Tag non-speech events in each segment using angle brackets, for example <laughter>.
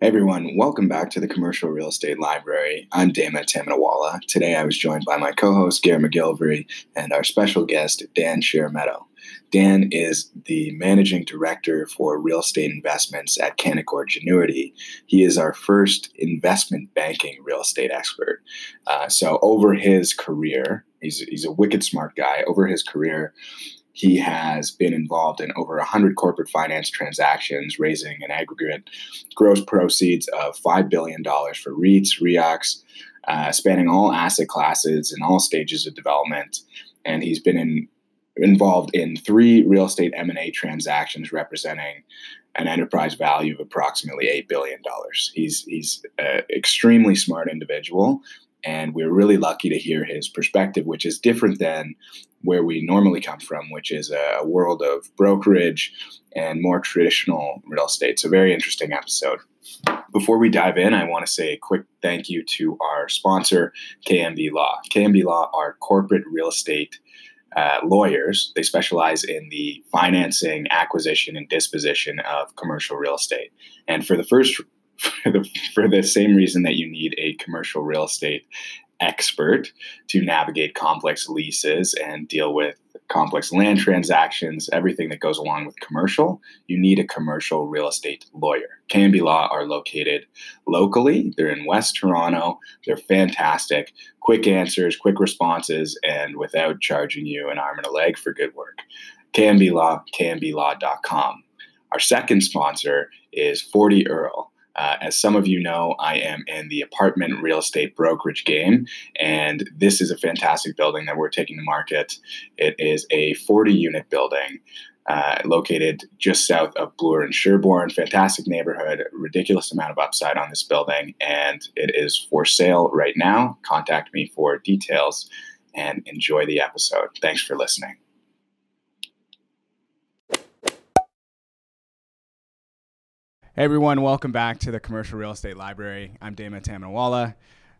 everyone, welcome back to the Commercial Real Estate Library. I'm Dama Tamanawala. Today I was joined by my co host, Gary McGillivray, and our special guest, Dan Sheremeto. Dan is the managing director for real estate investments at Canaccord Genuity. He is our first investment banking real estate expert. Uh, so, over his career, he's, he's a wicked smart guy. Over his career, he has been involved in over 100 corporate finance transactions, raising an aggregate gross proceeds of $5 billion for REITs, REITs, uh, spanning all asset classes and all stages of development. And he's been in, involved in three real estate M&A transactions representing an enterprise value of approximately $8 billion. He's, he's an extremely smart individual and we're really lucky to hear his perspective, which is different than where we normally come from, which is a world of brokerage and more traditional real estate. So, very interesting episode. Before we dive in, I want to say a quick thank you to our sponsor, KMB Law. KMB Law are corporate real estate uh, lawyers. They specialize in the financing, acquisition, and disposition of commercial real estate. And for the first for the, for the same reason that you need a commercial real estate expert to navigate complex leases and deal with complex land transactions, everything that goes along with commercial, you need a commercial real estate lawyer. KMB Law are located locally. They're in West Toronto. They're fantastic. Quick answers, quick responses, and without charging you an arm and a leg for good work. KMB Law, KMBLaw.com. Our second sponsor is 40 Earl. Uh, as some of you know, I am in the apartment real estate brokerage game, and this is a fantastic building that we're taking to market. It is a 40 unit building. Uh, located just south of Bloor and Sherbourne. Fantastic neighborhood, ridiculous amount of upside on this building, and it is for sale right now. Contact me for details and enjoy the episode. Thanks for listening. Hey everyone, welcome back to the Commercial Real Estate Library. I'm Dama Tamanawala.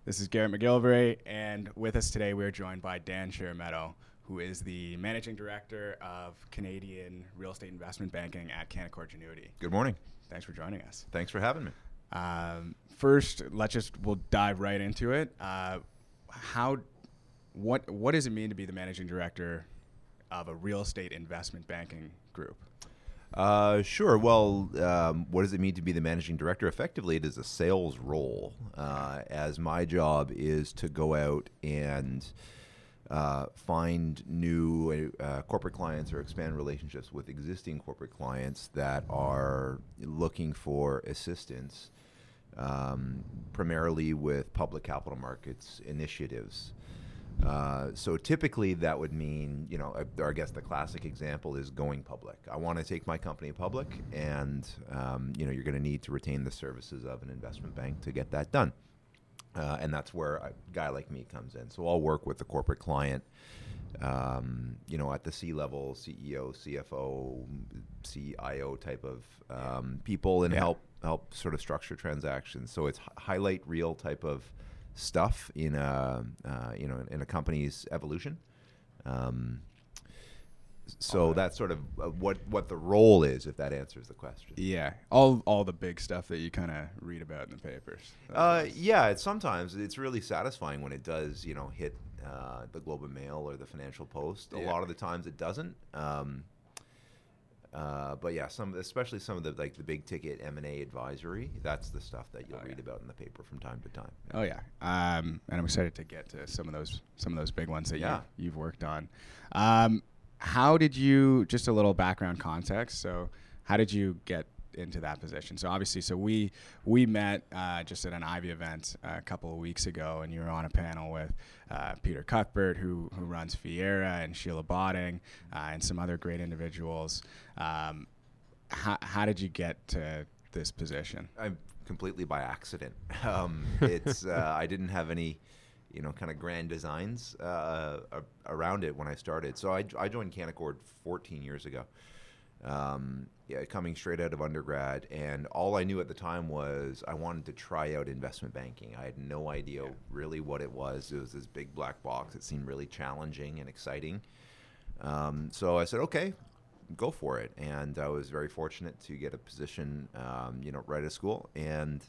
This is Garrett McGillivray, and with us today we are joined by Dan Sheremeto, who is the Managing Director of Canadian Real Estate Investment Banking at Canaccord Genuity. Good morning. Thanks for joining us. Thanks for having me. Um, first, let's just we'll dive right into it. Uh, how, what, what does it mean to be the Managing Director of a real estate investment banking group? Uh, sure. Well, um, what does it mean to be the managing director? Effectively, it is a sales role, uh, as my job is to go out and uh, find new uh, corporate clients or expand relationships with existing corporate clients that are looking for assistance, um, primarily with public capital markets initiatives. Uh, so typically that would mean, you know, I, I, guess the classic example is going public. I want to take my company public, and um, you know, you're going to need to retain the services of an investment bank to get that done. Uh, and that's where a guy like me comes in. So I'll work with the corporate client, um, you know, at the C level, CEO, CFO, CIO type of um, people, and yeah. help help sort of structure transactions. So it's highlight reel type of stuff in a uh, you know in a company's evolution. Um, so right. that's sort of uh, what what the role is, if that answers the question. Yeah, all all the big stuff that you kind of read about in the papers. Uh, yeah, it's sometimes it's really satisfying when it does, you know, hit uh, the Globe and Mail or the Financial Post. A yeah. lot of the times it doesn't. Um, uh, but yeah, some especially some of the like the big ticket M and A advisory. That's the stuff that you'll oh, read yeah. about in the paper from time to time. Oh yeah, um, and I'm excited to get to some of those some of those big ones that yeah. you, you've worked on. Um, how did you? Just a little background context. So, how did you get into that position. So obviously, so we we met uh, just at an Ivy event a couple of weeks ago, and you were on a panel with uh, Peter Cuthbert, who who runs Fiera, and Sheila Botting, uh, and some other great individuals. Um, how how did you get to this position? I'm completely by accident. <laughs> Um, it's uh, I didn't have any you know, kind of grand designs uh, around it when I started. So I, I joined Canaccord 14 years ago um, yeah, coming straight out of undergrad, and all I knew at the time was I wanted to try out investment banking. I had no idea yeah. really what it was. It was this big black box. It seemed really challenging and exciting. Um, so I said, okay, go for it. And I was very fortunate to get a position, um, you know, right at school. And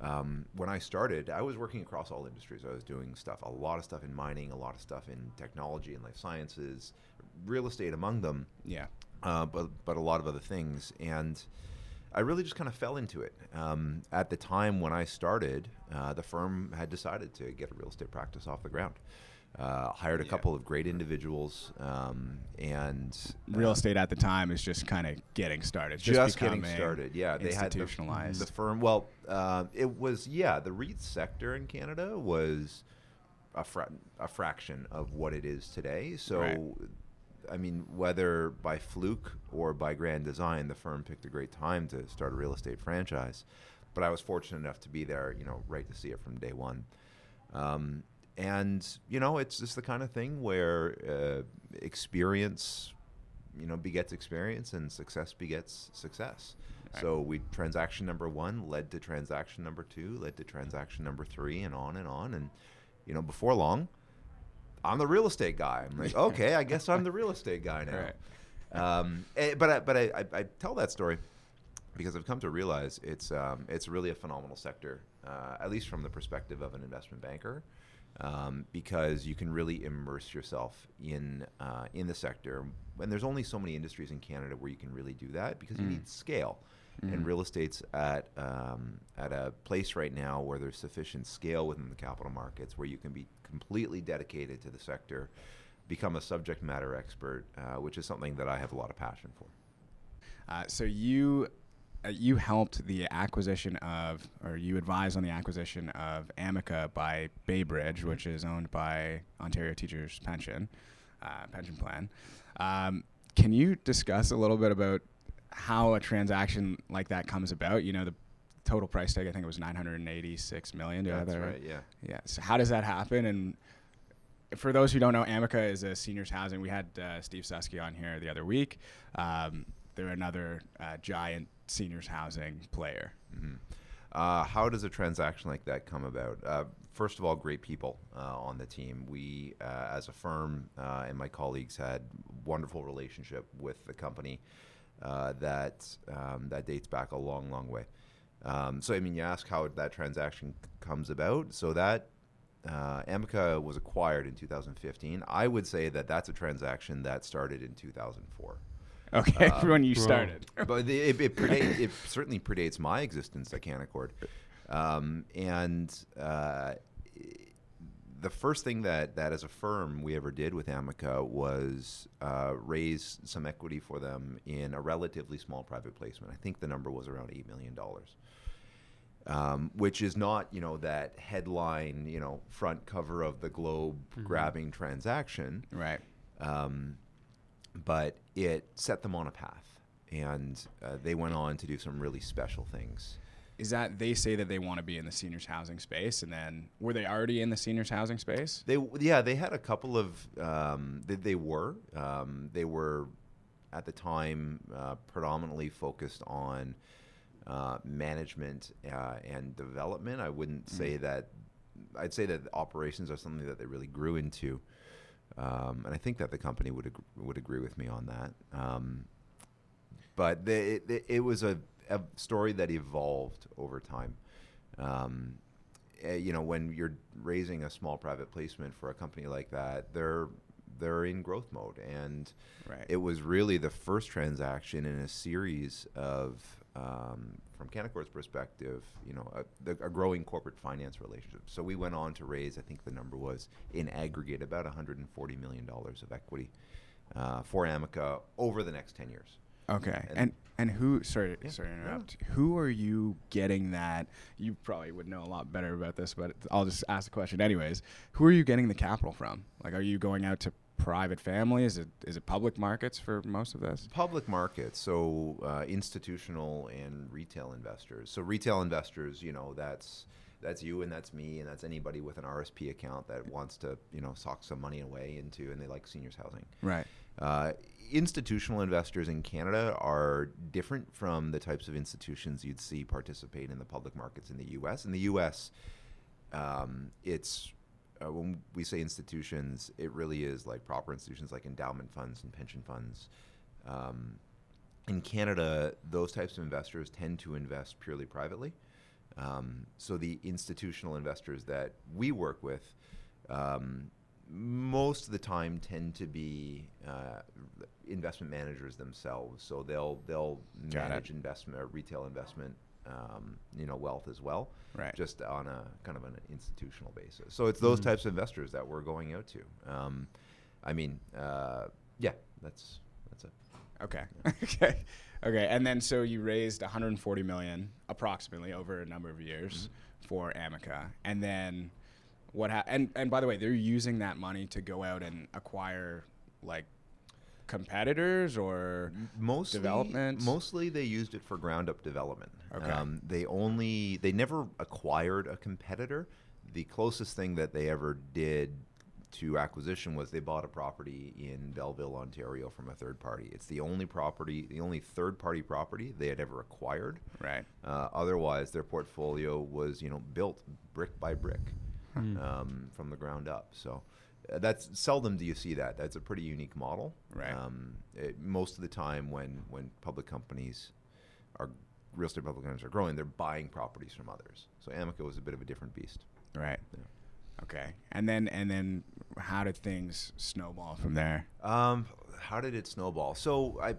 um, when I started, I was working across all industries. I was doing stuff, a lot of stuff in mining, a lot of stuff in technology and life sciences, real estate among them. Yeah. Uh, but but a lot of other things, and I really just kind of fell into it. Um, at the time when I started, uh, the firm had decided to get a real estate practice off the ground. Uh, hired a Yeah. couple of great individuals, um, and Real uh, estate at the time is just kind of getting started. just, getting started. Yeah, they had the, institutionalized. the firm. Well, uh, it was yeah. The REIT sector in Canada was a, fra- a fraction of what it is today. So, Right. I mean, whether by fluke or by grand design, the firm picked a great time to start a real estate franchise. But I was fortunate enough to be there, you know, right to see it from day one. Um, and you know, it's just the kind of thing where uh, experience, you know, begets experience, and success begets success. Right. So we transaction number one led to transaction number two, led to transaction number three, and on and on. And you know, before long, I'm the real estate guy. I'm like, okay, I guess I'm the real estate guy now. Right. Um, eh, but I, but I, I, tell that story because I've come to realize it's um, it's really a phenomenal sector, uh, at least from the perspective of an investment banker, um, because you can really immerse yourself in uh, in the sector. And there's only so many industries in Canada where you can really do that because you Mm. need scale. And real estate's at um, at a place right now where there's sufficient scale within the capital markets where you can be completely dedicated to the sector, become a subject matter expert, uh, which is something that I have a lot of passion for. Uh, so you uh, you helped the acquisition of, or you advised on the acquisition of Amica by Baybridge, which is owned by Ontario Teachers Pension uh, Pension Plan. Um, can you discuss a little bit about how a transaction like that comes about? You know, the total price tag I think it was 986 million. Have That's that right. Yeah. Yeah. So how does that happen? And for those who don't know, Amica is a seniors housing. We had uh, Steve Susky on here the other week. Um, they're another uh, giant seniors housing player. Mhm. Uh, how does a transaction like that come about? Uh, first of all, great people uh, on the team. We, uh, as a firm, uh, and my colleagues had wonderful relationship with the company uh, that um, that dates back a long, long way. Um, so, I mean, you ask how that transaction c- comes about. So that uh, Amica was acquired in 2015. I would say that that's a transaction that started in 2004 Okay, Uh, <laughs> when you started. but the- it, it, predate, it certainly predates my existence at Canaccord. Um, and uh, the first thing that, that as a firm we ever did with Amica was uh, raise some equity for them in a relatively small private placement. I think the number was around $8 million. Um, which is not, you know, that headline, you know, front cover of the Globe grabbing transaction Right. um, but it set them on a path, and uh, they went on to do some really special things. Is that they say that they want to be in the seniors housing space, and then were they already in the seniors housing space? They, yeah, they had a couple of. Um, they, they were. Um, they were, at the time, uh, predominantly focused on uh, management uh, and development. I wouldn't say that. I'd say that operations are something that they really grew into, um, and I think that the company would ag- would agree with me on that. Um, but the, it, it was a, a story that evolved over time. Um, eh, you know, when you're raising a small private placement for a company like that, they're they're in growth mode, and Right. it was really the first transaction in a series of, um, from Canaccord's perspective, you know, a, the- a growing corporate finance relationship. So we went on to raise, I think the number was in aggregate about 140 million dollars of equity uh, for Amica over the next 10 years. Okay. And- And and who? Sorry, Yeah, sorry to interrupt. Who are you getting that? You probably would know a lot better about this, but I'll just ask the question anyways. Who are you getting the capital from? Like, are you going out to private families? Is it is it public markets for most of this? Public markets, so uh, institutional and retail investors. So retail investors, you know, that's that's you and that's me and that's anybody with an RSP account that wants to, you know, sock some money away into and they like seniors housing. Right. Uh, institutional investors in Canada are different from the types of institutions you'd see participate in the public markets in the U.S. In the U.S., um, it's uh, when we say institutions, it really is like proper institutions like endowment funds and pension funds, Um, in Canada, those types of investors tend to invest purely privately. Um, so the institutional investors that we work with, um, most of the time tend to be uh, investment managers themselves. So they'll they'll Got it. manage investment or retail investment, um, you know, wealth as well, Right. just on a kind of an institutional basis. So it's those Mm. types of investors that we're going out to. Um, I mean, uh, yeah, that's it. Okay. <laughs> okay. Okay. And then so you raised 140 million approximately over a number of years for Amica, and then what? Ha- and and by the way, they're using that money to go out and acquire like competitors or mostly development? Mostly, they used it for ground up development. Okay. Um, they only they never acquired a competitor. The closest thing that they ever did to acquisition was they bought a property in Belleville, Ontario, from a third party. It's the only property, the only third party property they had ever acquired. right. Uh, otherwise, their portfolio was you know built brick by brick um, from the ground up. So uh, that's seldom do you see that. That's a pretty unique model. Right. Um, it, most of the time, when when public companies are real estate public companies are growing, they're buying properties from others. So Amica was a bit of a different beast. Right. Okay. And then and then how did things snowball from there? Um, how did it snowball? So I,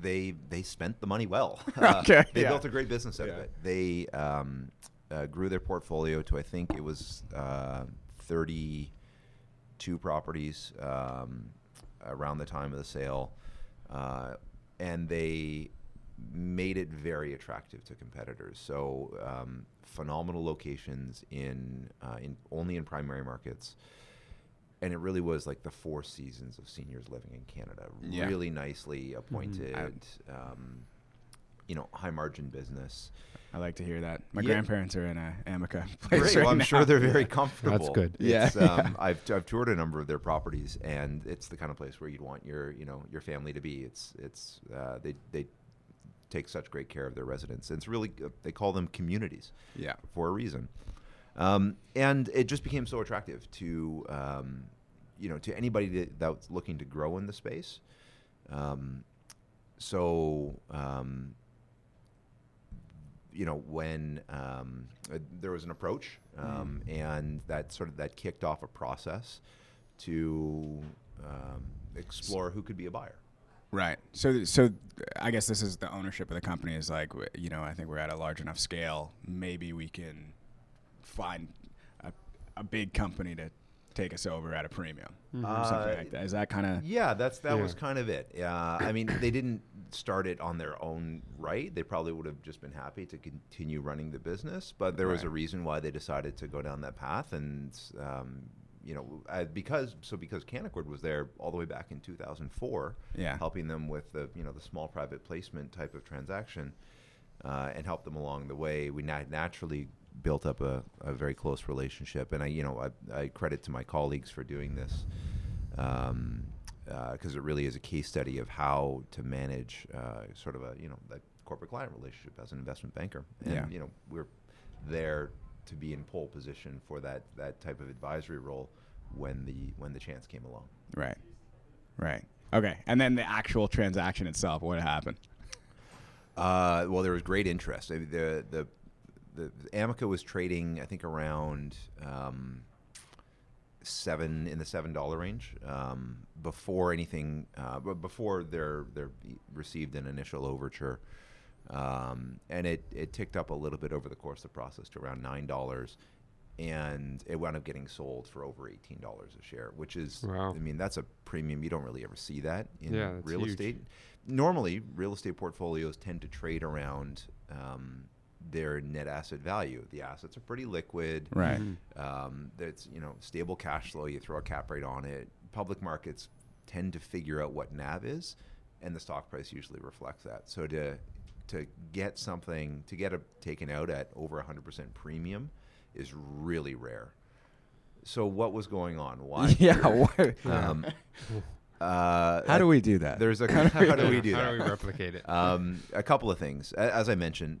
they they spent the money well. <laughs> Uh, Okay, they yeah. built a great business out of it. They um, uh, grew their portfolio to I think it was uh, thirty two properties um, around the time of the sale, uh, and they made it very attractive to competitors. So um, phenomenal locations in uh, in only in primary markets and it really was like the four seasons of seniors living in Canada. Yeah. Really nicely appointed, I- um, you know, high margin business. I like to hear that. My Yeah. grandparents are in a Amica <laughs> place Great. right well, I'm now. sure they're very comfortable. That's good. Yeah. It's, <laughs> um, I've, I've toured a number of their properties, and it's the kind of place where you'd want your you know your family to be. It's it's uh, they they take such great care of their residents. And it's really uh, they call them communities Yeah. for a reason. Um, and it just became so attractive to um, you know to anybody that, that's looking to grow in the space. Um, so um, you know when um, uh, there was an approach, um, and that sort of that kicked off a process to um, explore who could be a buyer. Right. So, so I guess this is the ownership of the company is like, you know, I think we're at a large enough scale. Maybe we can find a, a big company to take us over at a premium, or Uh, something like that. Is that kind of? Yeah, that's that was kind of it. Uh, I mean, they didn't start it on their own right. They probably would have just been happy to continue running the business, but there was a reason why they decided to go down that path, and um, you know, uh, because so because Canaccord was there all the way back in 2004, Yeah. helping them with the you know the small private placement type of transaction, uh, and helped them along the way. We nat- naturally built up a, a very close relationship, and I you know I, I credit to my colleagues for doing this um, because it really is a case study of how to manage uh, sort of a you know that corporate client relationship as an investment banker. And Yeah. you know we're there to be in pole position for that that type of advisory role when the when the chance came along. Right. Right. Okay. And then the actual transaction itself, what happened? Uh, well, there was great interest. I mean, the, the the Amica was trading, I think, around um, seven in the seven dollar range um, before anything, uh, but before their their received an initial overture, um, and it it ticked up a little bit over the course of the process to around nine dollars. And it wound up getting sold for over eighteen dollars a share, which is, Wow. I mean, that's a premium. You don't really ever see that in Yeah, real huge. estate normally real estate portfolios tend to trade around um, their net asset value. The assets are pretty liquid. Right. Um, that's you know stable cash flow. You throw a cap rate on it. Public markets tend to figure out what NAV is, and the stock price usually reflects that. So to to get something to get a taken out at over 100% premium is really rare. So what was going on? Why? <laughs> yeah. What, <laughs> Um, uh, how do we do that? There's a <laughs> how do we do How that? How do we replicate it? Um, a couple of things. As I mentioned,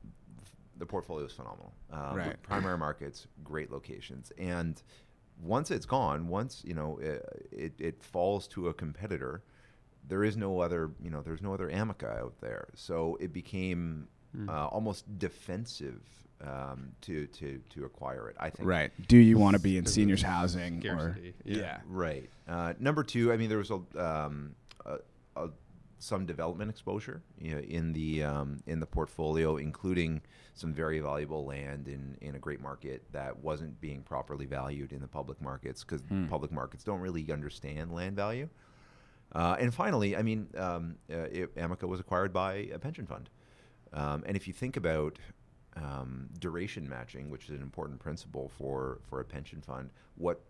the portfolio is phenomenal. Um, Right. Primary markets, great locations, and once it's gone, once you know it, it, it falls to a competitor, there is no other, you know, there's no other Amica out there. So it became Hmm. uh, almost defensive um, to to to acquire it. I think. Right. Do you want to be in seniors housing scarcity, or yeah. yeah. Right. Uh, number two, I mean, there was a, um, a, a some development exposure you know, in the um, in the portfolio, including some very valuable land in, in a great market that wasn't being properly valued in the public markets because Hmm. public markets don't really understand land value. Uh, and finally, I mean, um, uh, it, Amica was acquired by a pension fund. Um, and if you think about um, duration matching, which is an important principle for, for a pension fund, what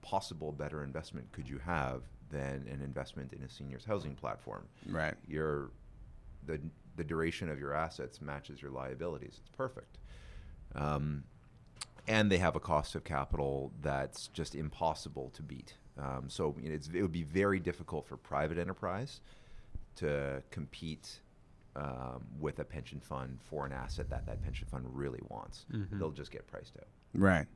possible better investment could you have than an investment in a seniors housing platform? Right. Your the the duration of your assets matches your liabilities. It's perfect. Um, and they have a cost of capital that's just impossible to beat. Um, so you know, it's, it would be very difficult for private enterprise to compete um, with a pension fund for an asset that that pension fund really wants. Mhm. They'll just get priced out. Right.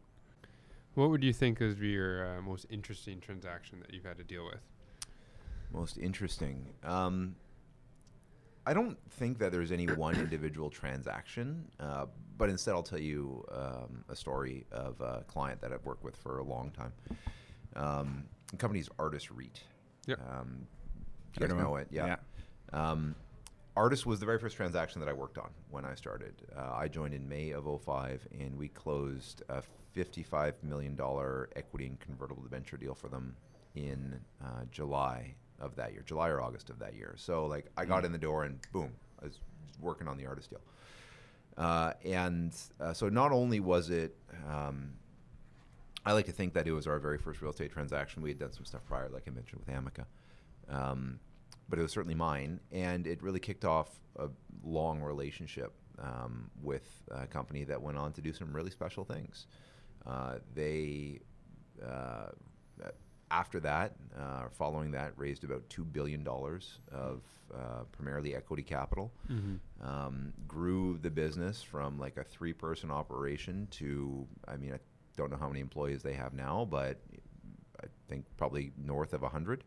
What would you think is your uh, most interesting transaction that you've had to deal with? Most interesting. Um, I don't think that there's any one <coughs> individual transaction, uh, but instead I'll tell you um, a story of a client that I've worked with for a long time. Um, the company's Artis REIT. Yep. Um, you guys 'em. know it, yeah. Um, Artis was the very first transaction that I worked on when I started. Uh, I joined in May of 05, and we closed a $55 million equity and convertible debenture deal for them in uh, July of that year, July or August of that year. So, like, I got in the door, and boom, I was working on the Artis deal. Uh, and uh, so, not only was it, um, I like to think that it was our very first real estate transaction. We had done some stuff prior, like I mentioned with Amica. Um, but it was certainly mine, and it really kicked off a long relationship um, with a company that went on to do some really special things. Uh, they, uh, after that, uh, following that, raised about two billion dollars of uh, primarily equity capital. Mm-hmm. Um, grew the business from like a three-person operation to, I mean, I don't know how many employees they have now, but I think probably north of a hundred.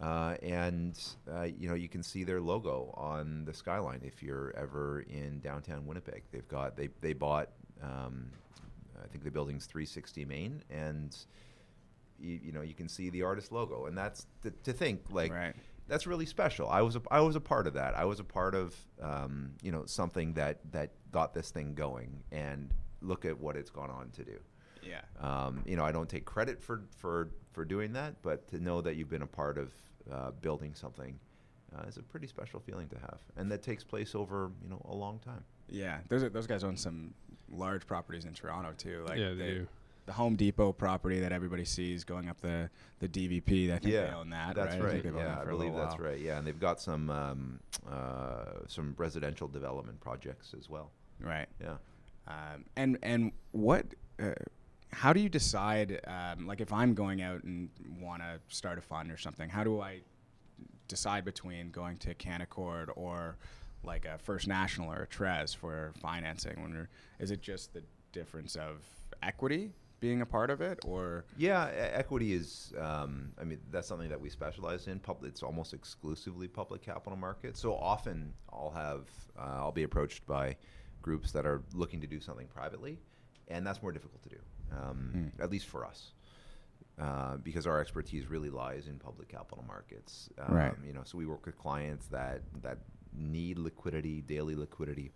Uh, and uh, you know you can see their logo on the skyline if you're ever in downtown Winnipeg. They've got they they bought um, I think the building's 360 Main, and you, you know you can see the Artis logo, and that's to, to think like Right. that's really special. I was a, I was a part of that. I was a part of um, you know something that that got this thing going, and look at what it's gone on to do. Yeah. Um, you know, I don't take credit for, for, for doing that, but to know that you've been a part of uh, building something uh, is a pretty special feeling to have, and that takes place over you know a long time. Yeah. Those are, those guys own some large properties in Toronto too. Like Yeah, they do. The Home Depot property that everybody sees going up the the DVP. I think they own that. that's right. I right. think Yeah, that I believe that's while. right. Yeah, and they've got some um, uh, some residential development projects as well. Right. Yeah. Um, and and what? Uh, how do you decide? Um, like, if I'm going out and want to start a fund or something, how do I decide between going to Canaccord or like a First National or a Trez for financing? When is it just the difference of equity being a part of it, or Yeah, equity is. Um, I mean, that's something that we specialize in. It's almost exclusively public capital markets. So often, I'll have, uh, I'll be approached by groups that are looking to do something privately, and that's more difficult to do, um, at least for us, uh, because our expertise really lies in public capital markets. Um, Right. You know, so we work with clients that that need liquidity, daily liquidity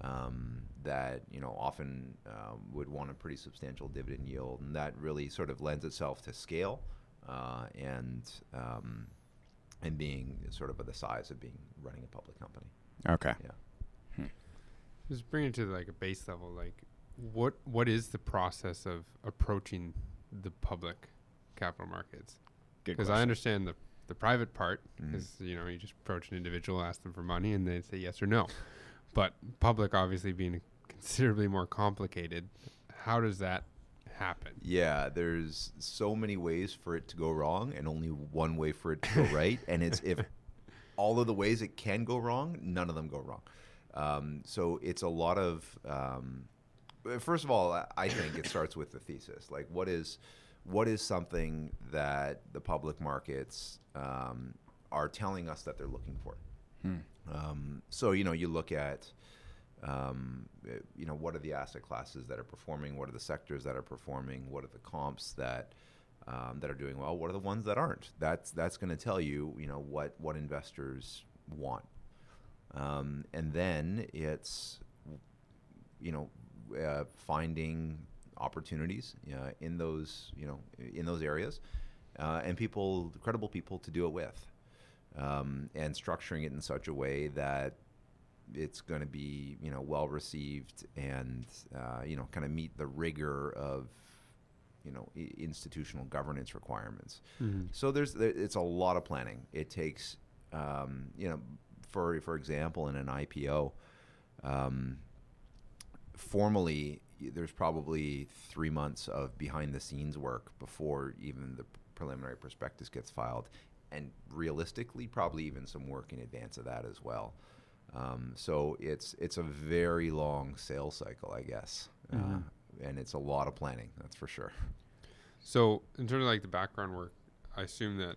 um, that you know often um, would want a pretty substantial dividend yield, and that really sort of lends itself to scale uh, and um, and being sort of of the size of being running a public company. okay? Yeah. Just bring it to like a base level. Like, what what is the process of approaching the public capital markets? Because I understand the the private part Mhm. is you know you just approach an individual, ask them for money, and they say yes or no. But public, obviously, being considerably more complicated, how does that happen? Yeah, there's so many ways for it to go wrong, and only one way for it to go right. <laughs> And it's if all of the ways it can go wrong, none of them go wrong. Um, so it's a lot of. Um, first of all, I- think it starts with the thesis. Like, what is what is something that the public markets um, are telling us that they're looking for. Um, so you know, you look at um, eh, you know what are the asset classes that are performing, what are the sectors that are performing, what are the comps that um, that are doing well, what are the ones that aren't. That's that's going to tell you you know what what investors want, um, and then it's you know uh, finding opportunities uh, in those you know in those areas, uh, and people credible people to do it with um, and structuring it in such a way that it's going to be you know well received and uh, you know kind of meet the rigor of you know I- institutional governance requirements. So there's there, it's a lot of planning. It takes um, you know for for example in an IPO. Um, formally, there's probably three months of behind the scenes work before even the preliminary prospectus gets filed, and realistically, probably even some work in advance of that as well. Um, so it's it's a very long sales cycle, I guess, uh, and it's a lot of planning. That's for sure. So in terms of like the background work, I assume that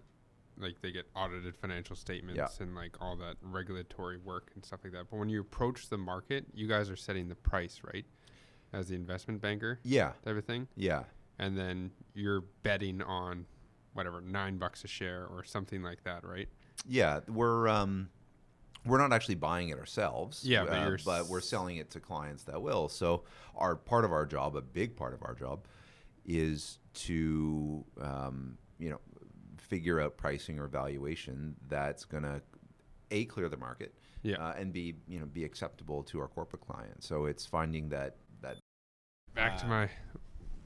like they get audited financial statements and like all that regulatory work and stuff like that. But when you approach the market, you guys are setting the price, right? As the investment banker Yeah, type of thing. yeah, And then you're betting on whatever, nine bucks a share or something like that, right? yeah. We're um, we're not actually buying it ourselves. Yeah, but uh, you're but we're selling it to clients that will. So our part of our job, a big part of our job, is to um, you know figure out pricing or valuation that's going to a clear the market Yeah. uh, and b you know be acceptable to our corporate clients. So it's finding that that Back to Uh, my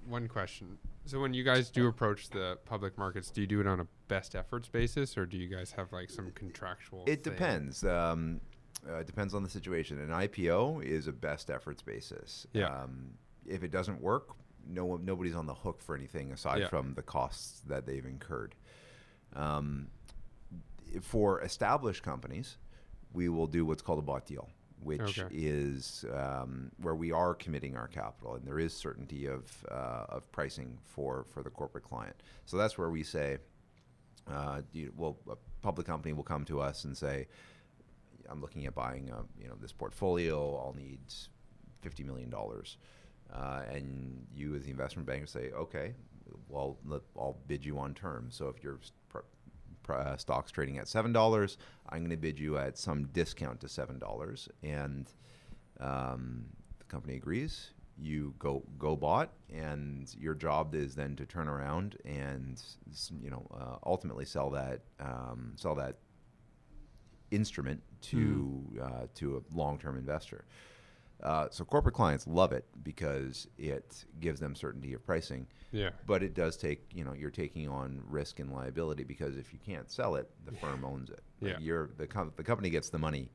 one question. So when you guys do approach the public markets, do you do it on a best efforts basis or do you guys have like some contractual It thing? depends. Um, uh, it depends on the situation. An IPO is a best efforts basis. Yeah. Um, if it doesn't work, no nobody's on the hook for anything aside Yeah. from the costs that they've incurred. Um, for established companies, we will do what's called a bought deal, which Okay. is um, where we are committing our capital, and there is certainty of uh, of pricing for for the corporate client. So that's where we say, uh, you, well, a public company will come to us and say, I'm looking at buying, uh, you know, this portfolio. I'll need fifty million dollars, uh, and you, as the investment banker, say, okay, well, let, I'll bid you on terms. So if your pr- pr- uh, stock's trading at seven dollars, I'm going to bid you at some discount to seven dollars, and um, the company agrees. You go go bought, and your job is then to turn around and you know uh, ultimately sell that um, sell that instrument to uh, to a long term investor. Uh, so corporate clients love it because it gives them certainty of pricing, Yeah. but it does take you know you're taking on risk and liability because if you can't sell it, the firm owns it. Like, Yeah. you're the com- the company gets the money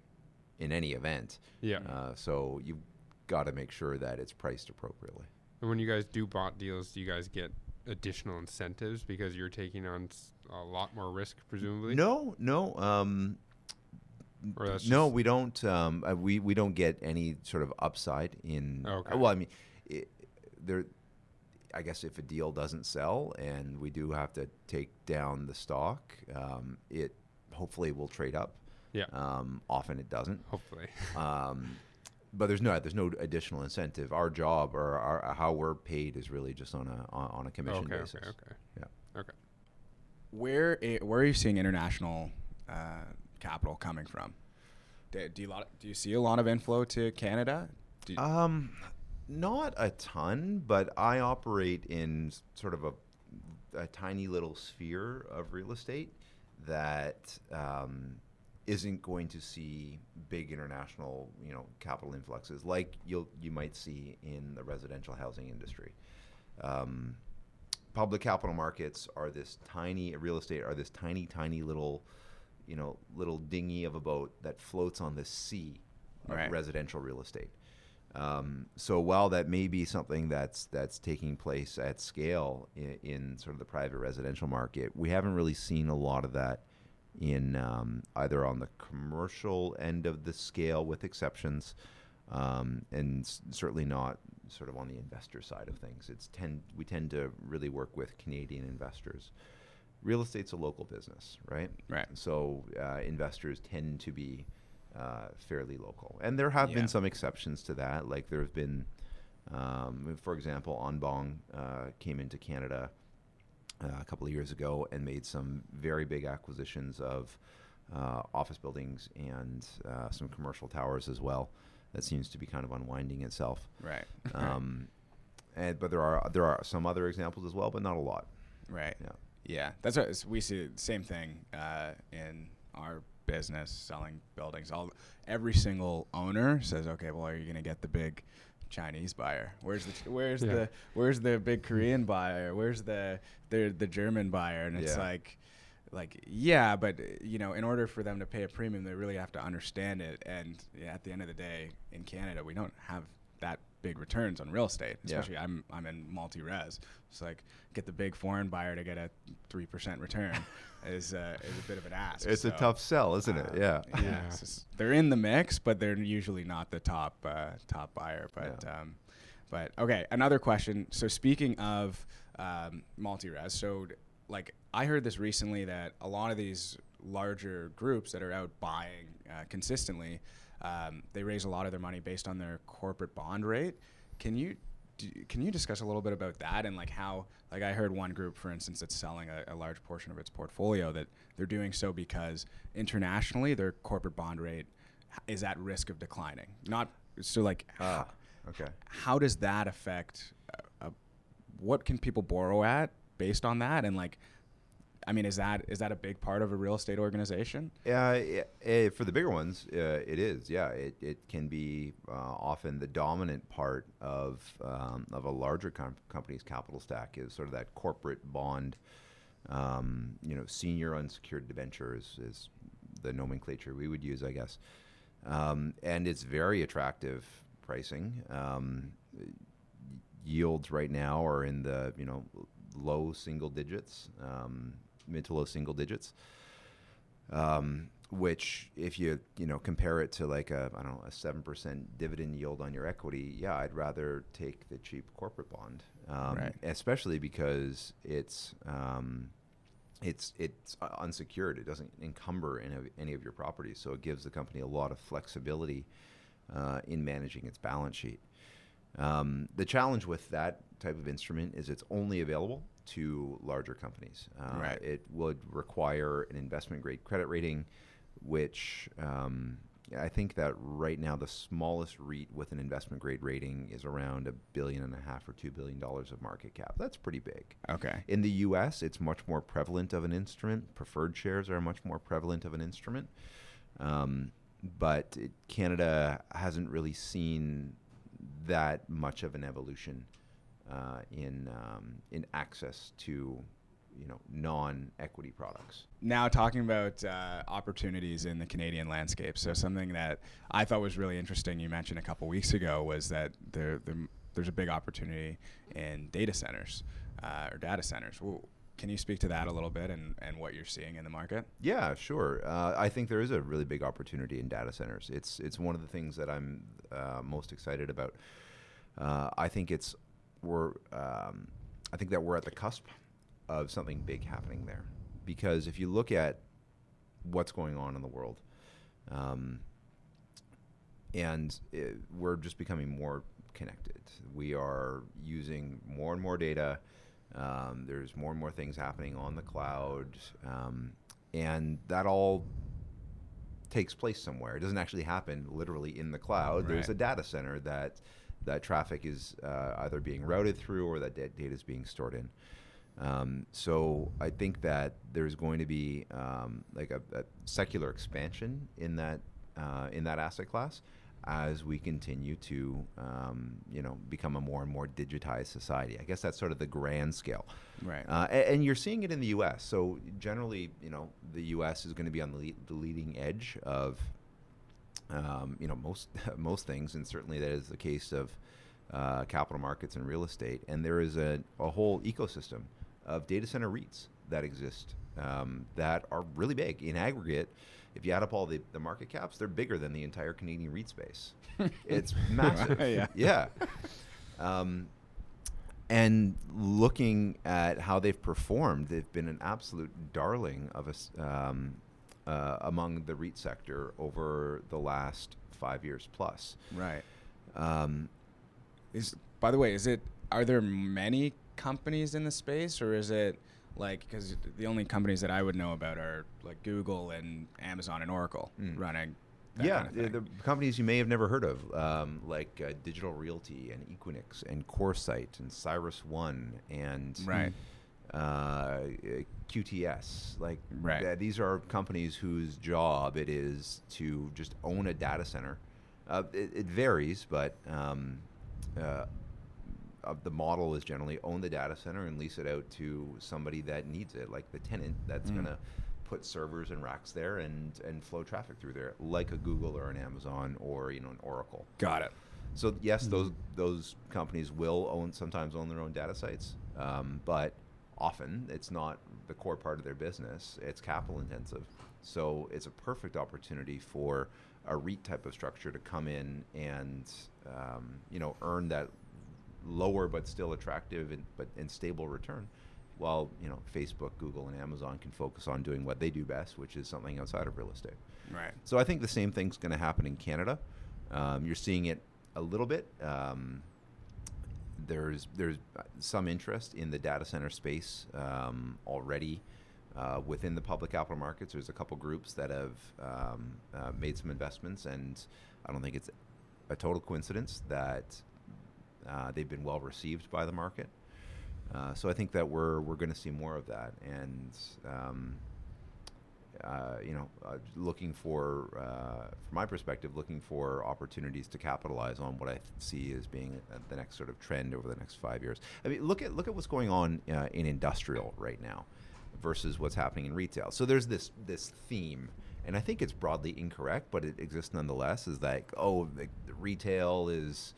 in any event. Yeah. Uh, so you've got to make sure that it's priced appropriately. And when you guys do bought deals, do you guys get additional incentives because you're taking on a lot more risk, presumably? No, no. Um, no, just- we don't. Um, uh, we we don't get any sort of upside in. Okay. Well, I mean, it, there. I guess if a deal doesn't sell and we do have to take down the stock, um, it hopefully will trade up. Yeah. Um, often it doesn't. Hopefully. <laughs> Um, but there's no there's no additional incentive. Our job or our, how we're paid is really just on a on, on a commission okay. basis. Okay. Okay. Yeah. Okay. Where i- where are you seeing international uh, capital coming from? Do, do you lot, do you see a lot of inflow to Canada? Um, not a ton, but I operate in sort of a, a tiny little sphere of real estate that um, isn't going to see big international, you know, capital influxes like you'll you might see in the residential housing industry. Um, public capital markets are this tiny real estate are this tiny tiny little you know little dinghy of a boat that floats on the sea of Right. residential real estate um, so while that may be something that's that's taking place at scale in, in sort of the private residential market we haven't really seen a lot of that in um, either on the commercial end of the scale with exceptions um, and s- certainly not sort of on the investor side of things. It's tend we tend to really work with Canadian investors, real estate's a local business, right? Right. So uh, investors tend to be uh, fairly local, and there have Yeah. been some exceptions to that. Like there have been, um, for example, Anbang uh, came into Canada uh, a couple of years ago and made some very big acquisitions of uh, office buildings and uh, some commercial towers as well. That seems to be kind of unwinding itself. Right. Um, and but there are there are some other examples as well, but not a lot. Right. Yeah. Yeah, that's what we see. The same thing uh, in our business, selling buildings. All every single owner says, "Okay, well, are you going to get the big Chinese buyer? Where's the where's Yeah. the where's the big Korean buyer? Where's the the the German buyer?" And it's Yeah. like. Like yeah, but you know, in order for them to pay a premium, they really have to understand it. And yeah, at the end of the day, in Canada, we don't have that big returns on real estate. Yeah. Especially, I'm I'm in multi-res. It's like get the big foreign buyer to get a three percent return <laughs> is uh, is a bit of an ask. It's a tough sell, isn't it? uh, Yeah. yeah. Yeah. just- they're in the mix, but they're usually not the top uh, top buyer. But Yeah. um, but okay, another question. So speaking of um, multi-res, so like I heard this recently that a lot of these larger groups that are out buying uh, consistently, um, they raise a lot of their money based on their corporate bond rate. Can you d- can you discuss a little bit about that and like how like I heard one group, for instance, that's selling a, a large portion of its portfolio that they're doing so because internationally their corporate bond rate is at risk of declining. Not so like Ah, h- okay. how does that affect uh, uh, what can people borrow at based on that and like I mean is that is that a big part of a real estate organization? Yeah, yeah, eh, for the bigger ones, uh, it is. Yeah, it, it can be uh, often the dominant part of um, of a larger com- company's capital stack is sort of that corporate bond. Um, you know, senior unsecured debentures is the nomenclature we would use, I guess. Um, and it's very attractive pricing. Um, yields right now are in the you know low single digits, um, mid to low single digits. Um, which, if you you know compare it to like a I don't know a seven percent dividend yield on your equity, yeah, I'd rather take the cheap corporate bond, um, Right. especially because it's um, it's it's unsecured. It doesn't encumber any of, any of your properties, so it gives the company a lot of flexibility uh, in managing its balance sheet. Um, the challenge with that type of instrument is it's only available to larger companies. Uh, Right. It would require an investment grade credit rating, which um, I think that right now the smallest REIT with an investment grade rating is around a billion and a half or two billion dollars of market cap. That's pretty big. Okay. In the U.S., it's much more prevalent of an instrument. Preferred shares are much more prevalent of an instrument. Um, but it, Canada hasn't really seen that much of an evolution uh, in um, in access to you know non-equity products. now talking about uh, opportunities in the Canadian landscape. So something that I thought was really interesting you mentioned a couple weeks ago was that there, there there's a big opportunity in data centers uh, or data centers. Well, can you speak to that a little bit and, and what you're seeing in the market? Yeah, sure. Uh, I think there is a really big opportunity in data centers. It's it's one of the things that I'm uh, most excited about. Uh, I think it's we're um, I think that we're at the cusp of something big happening there because if you look at what's going on in the world, um, and it, we're just becoming more connected. We are using more and more data. Um, there's more and more things happening on the cloud, um, and that all takes place somewhere. It doesn't actually happen literally in the cloud. There's a data center that that traffic is uh, either being routed through or that data is being stored in. Um, so I think that there's going to be um, like a, a secular expansion in that uh, in that asset class as we continue to um, you know become a more and more digitized society. I guess that's sort of the grand scale. Right. Uh, a- and, you're seeing it in the U.S. So generally, you know, the U.S. is going to be on the, le- the leading edge of, um, you know, most <laughs> most things, and certainly that is the case of uh, capital markets and real estate. And there is a, a whole ecosystem of data center REITs that exist um, that are really big in aggregate. If you add up all the, the market caps, they're bigger than the entire Canadian REIT space. <laughs> it's massive. Yeah. Yeah. Um, and looking at how they've performed, they've been an absolute darling of us um, uh, among the REIT sector over the last five years plus. Right. Um, is by the way, is it are there many companies in the space, or is it like because the only companies that I would know about are like Google and Amazon and Oracle mm. running. yeah, kind of the companies you may have never heard of, um, like uh, Digital Realty and Equinix and CoreSite and CyrusOne and right. Uh, QTS. Like right. Uh, these are companies whose job it is to just own a data center. Uh, it, it, varies, but um, uh, the model is generally own the data center and lease it out to somebody that needs it, like the tenant that's mm. going to put servers and racks there and and flow traffic through there, like a Google or an Amazon or you know an Oracle. Got it. So yes, mm those those companies will own sometimes own their own data sites, um, but often it's not the core part of their business. It's capital intensive, so it's a perfect opportunity for a REIT type of structure to come in and um, you know earn that lower but still attractive and but and stable return while you know Facebook, Google, and Amazon can focus on doing what they do best, which is something outside of real estate. Right. So I think the same thing's going to happen in Canada. Um, you're seeing it a little bit. Um, there's there's some interest in the data center space um, already uh, within the public capital markets. There's a couple groups that have um, uh, made some investments, and I don't think it's a total coincidence that uh, they've been well received by the market. Uh, so I think that we're we're going to see more of that, and um, uh, you know, uh, looking for, uh, from my perspective, looking for opportunities to capitalize on what I see as being the next sort of trend over the next five years. I mean, look at look at what's going on uh, in industrial right now versus what's happening in retail. So there's this this theme and I think it's broadly incorrect, but it exists nonetheless. Is like, oh, retail is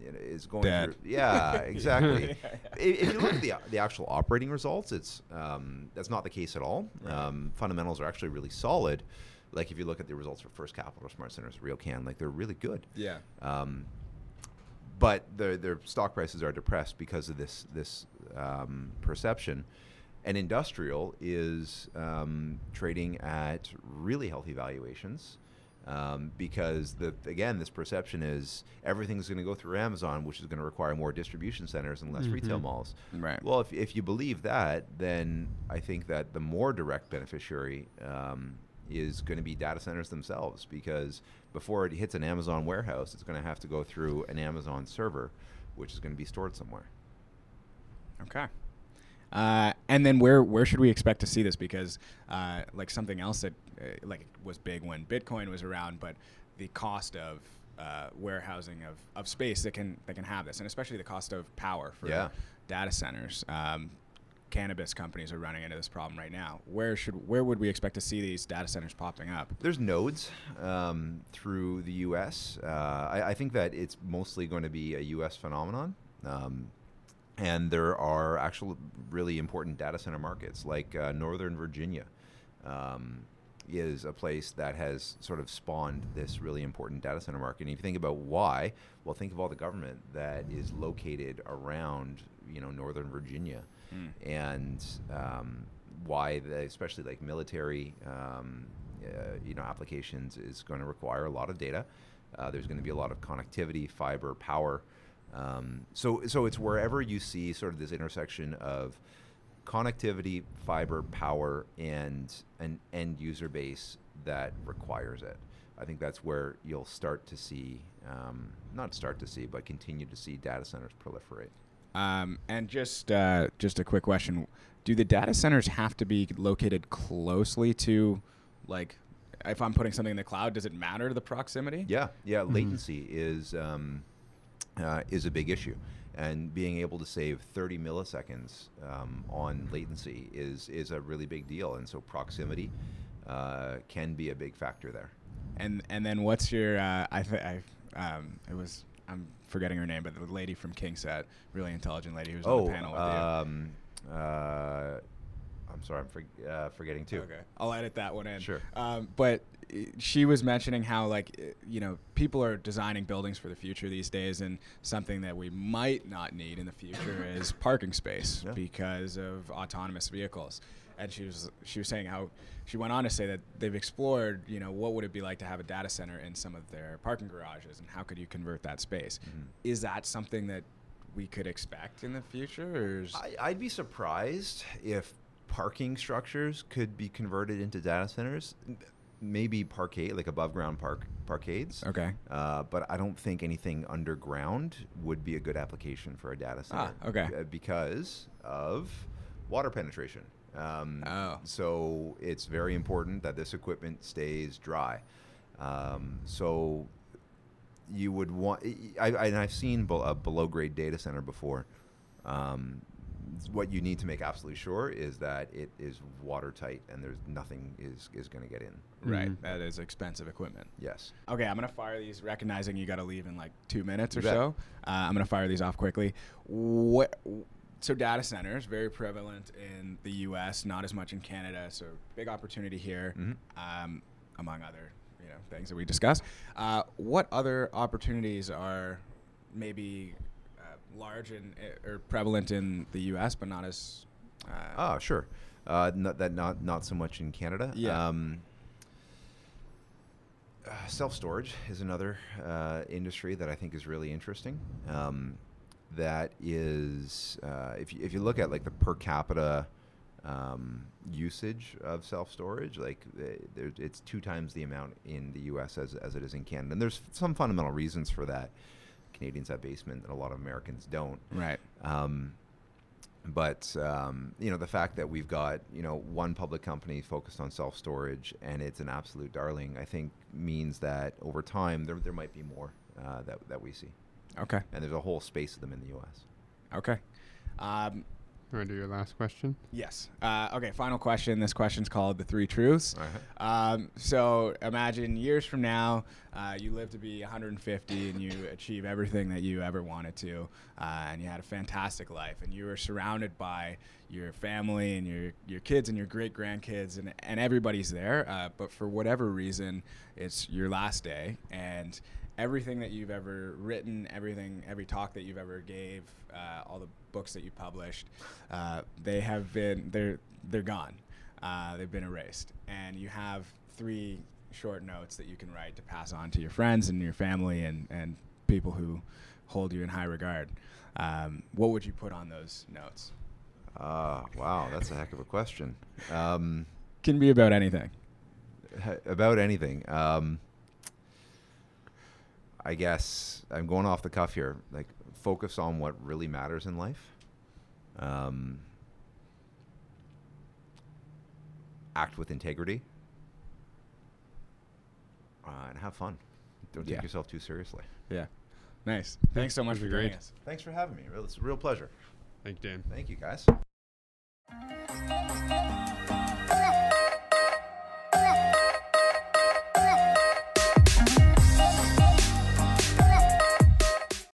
is going through. Yeah, <laughs> exactly. if you look at the, the actual operating results, it's um, that's not the case at all. Right. Um, fundamentals are actually really solid. Like if you look at the results for First Capital, SmartCentres, RioCan, like they're really good. Yeah. Um, but their their stock prices are depressed because of this this um, perception. And industrial is um, trading at really healthy valuations um, because the again this perception is everything's going to go through Amazon, which is going to require more distribution centers and less mm-hmm. retail malls. Right. Well, if if you believe that, then I think that the more direct beneficiary um, is going to be data centers themselves, because before it hits an Amazon warehouse, it's going to have to go through an Amazon server, which is going to be stored somewhere. Okay. Uh, and then where where should we expect to see this? Because uh, like something else that uh, like was big when Bitcoin was around, but the cost of uh, warehousing of, of space that can that can have this, and especially the cost of power for yeah. data centers. Um, cannabis companies are running into this problem right now. Where should where would we expect to see these data centers popping up? There's nodes um, through the U.S. Uh, I, I, think that it's mostly going to be a U.S. phenomenon. Um, and there are actual really important data center markets like uh, Northern Virginia. Um, is a place that has sort of spawned this really important data center market. And if you think about why, well, think of all the government that is located around, you know, Northern Virginia, mm. and um, why, the, especially like military, um, uh, you know, applications is going to require a lot of data. Uh, there's going to be a lot of connectivity, fiber, power. Um, so, so it's wherever you see sort of this intersection of connectivity, fiber, power, and an end user base that requires it. I think that's where you'll start to see, um, not start to see, but continue to see data centers proliferate. Um, and just uh, just a quick question: Do the data centers have to be located closely to, like, if I'm putting something in the cloud, does it matter the proximity? Yeah, yeah. Mm-hmm. Latency is um, uh, is a big issue. And being able to save 30 milliseconds um, on latency is, is a really big deal. And so proximity uh, can be a big factor there. And and then what's your uh, I th- I um, it was I'm forgetting her name, but the lady from KingSett, really intelligent lady who's oh, on the panel with um, you. Uh, I'm sorry, I'm for, uh, forgetting too. Okay, I'll edit that one in. Sure. Um, but she was mentioning how like uh, you know people are designing buildings for the future these days, and something that we might not need in the future <laughs> is parking space Yeah. because of autonomous vehicles. And she was she was saying how she went on to say that they've explored you know what would it be like to have a data center in some of their parking garages, and how could you convert that space? Is that something that we could expect in the future, or is, I, I'd be surprised if parking structures could be converted into data centers. Maybe parkade, like above ground park parkades. okay? Uh, but I don't think anything underground would be a good application for a data center. Ah, okay. uh, Because of water penetration. Um, Oh. So it's very important that this equipment stays dry. Um, so you would want. I, I, and I've seen a below grade data center before. Um, what you need to make absolutely sure is that it is watertight and there's nothing is is going to get in. Right, Mhm. that is expensive equipment. Yes. Okay, I'm gonna fire these, recognizing you got to leave in like two minutes or You bet. so. Uh, I'm gonna fire these off quickly. What? So data centers very prevalent in the U.S., not as much in Canada. So big opportunity here, Mhm. um, among other you know things that we discussed. Uh, what other opportunities are maybe large and uh, or prevalent in the U.S., but not as uh, Oh, sure. Uh, not that not not so much in Canada. Yeah. Um, uh, Self storage is another uh, industry that I think is really interesting. Um, that is, uh, if you, if you look at like the per capita um, usage of self storage, like there, it's two times the amount in the U.S. as as it is in Canada, and there's some fundamental reasons for that. Canadians have basement, and a lot of Americans don't. right? Um, but um, you know the fact that we've got you know one public company focused on self storage and it's an absolute darling, I think means that over time there there might be more uh, that that we see, Okay, and there's a whole space of them in the U.S. okay. Um, You want to do your last question? Yes. Uh, okay, final question. This question's called The Three Truths. Uh-huh. Um, so imagine years from now, uh, you live to be 150 and you achieve everything that you ever wanted to, uh, and you had a fantastic life, and you were surrounded by your family and your, your kids and your great grandkids, and, and everybody's there. Uh, but for whatever reason, it's your last day, and everything that you've ever written, everything, every talk that you've ever gave, uh, all the books that you published, uh, they have been they're they're gone. Uh, they've been erased, and you have three short notes that you can write to pass on to your friends and your family and and people who hold you in high regard. Um, what would you put on those notes? Ah, wow, that's a heck of a question. Um, Can be about anything. about anything. Um, I guess I'm going off the cuff here. Like, focus on what really matters in life. Um, act with integrity. Uh, and have fun. Don't take yourself too seriously. Yeah. Nice. Thanks so much for be joining us. Thanks for having me. It's a real pleasure. Thank you, Dan. Thank you, guys.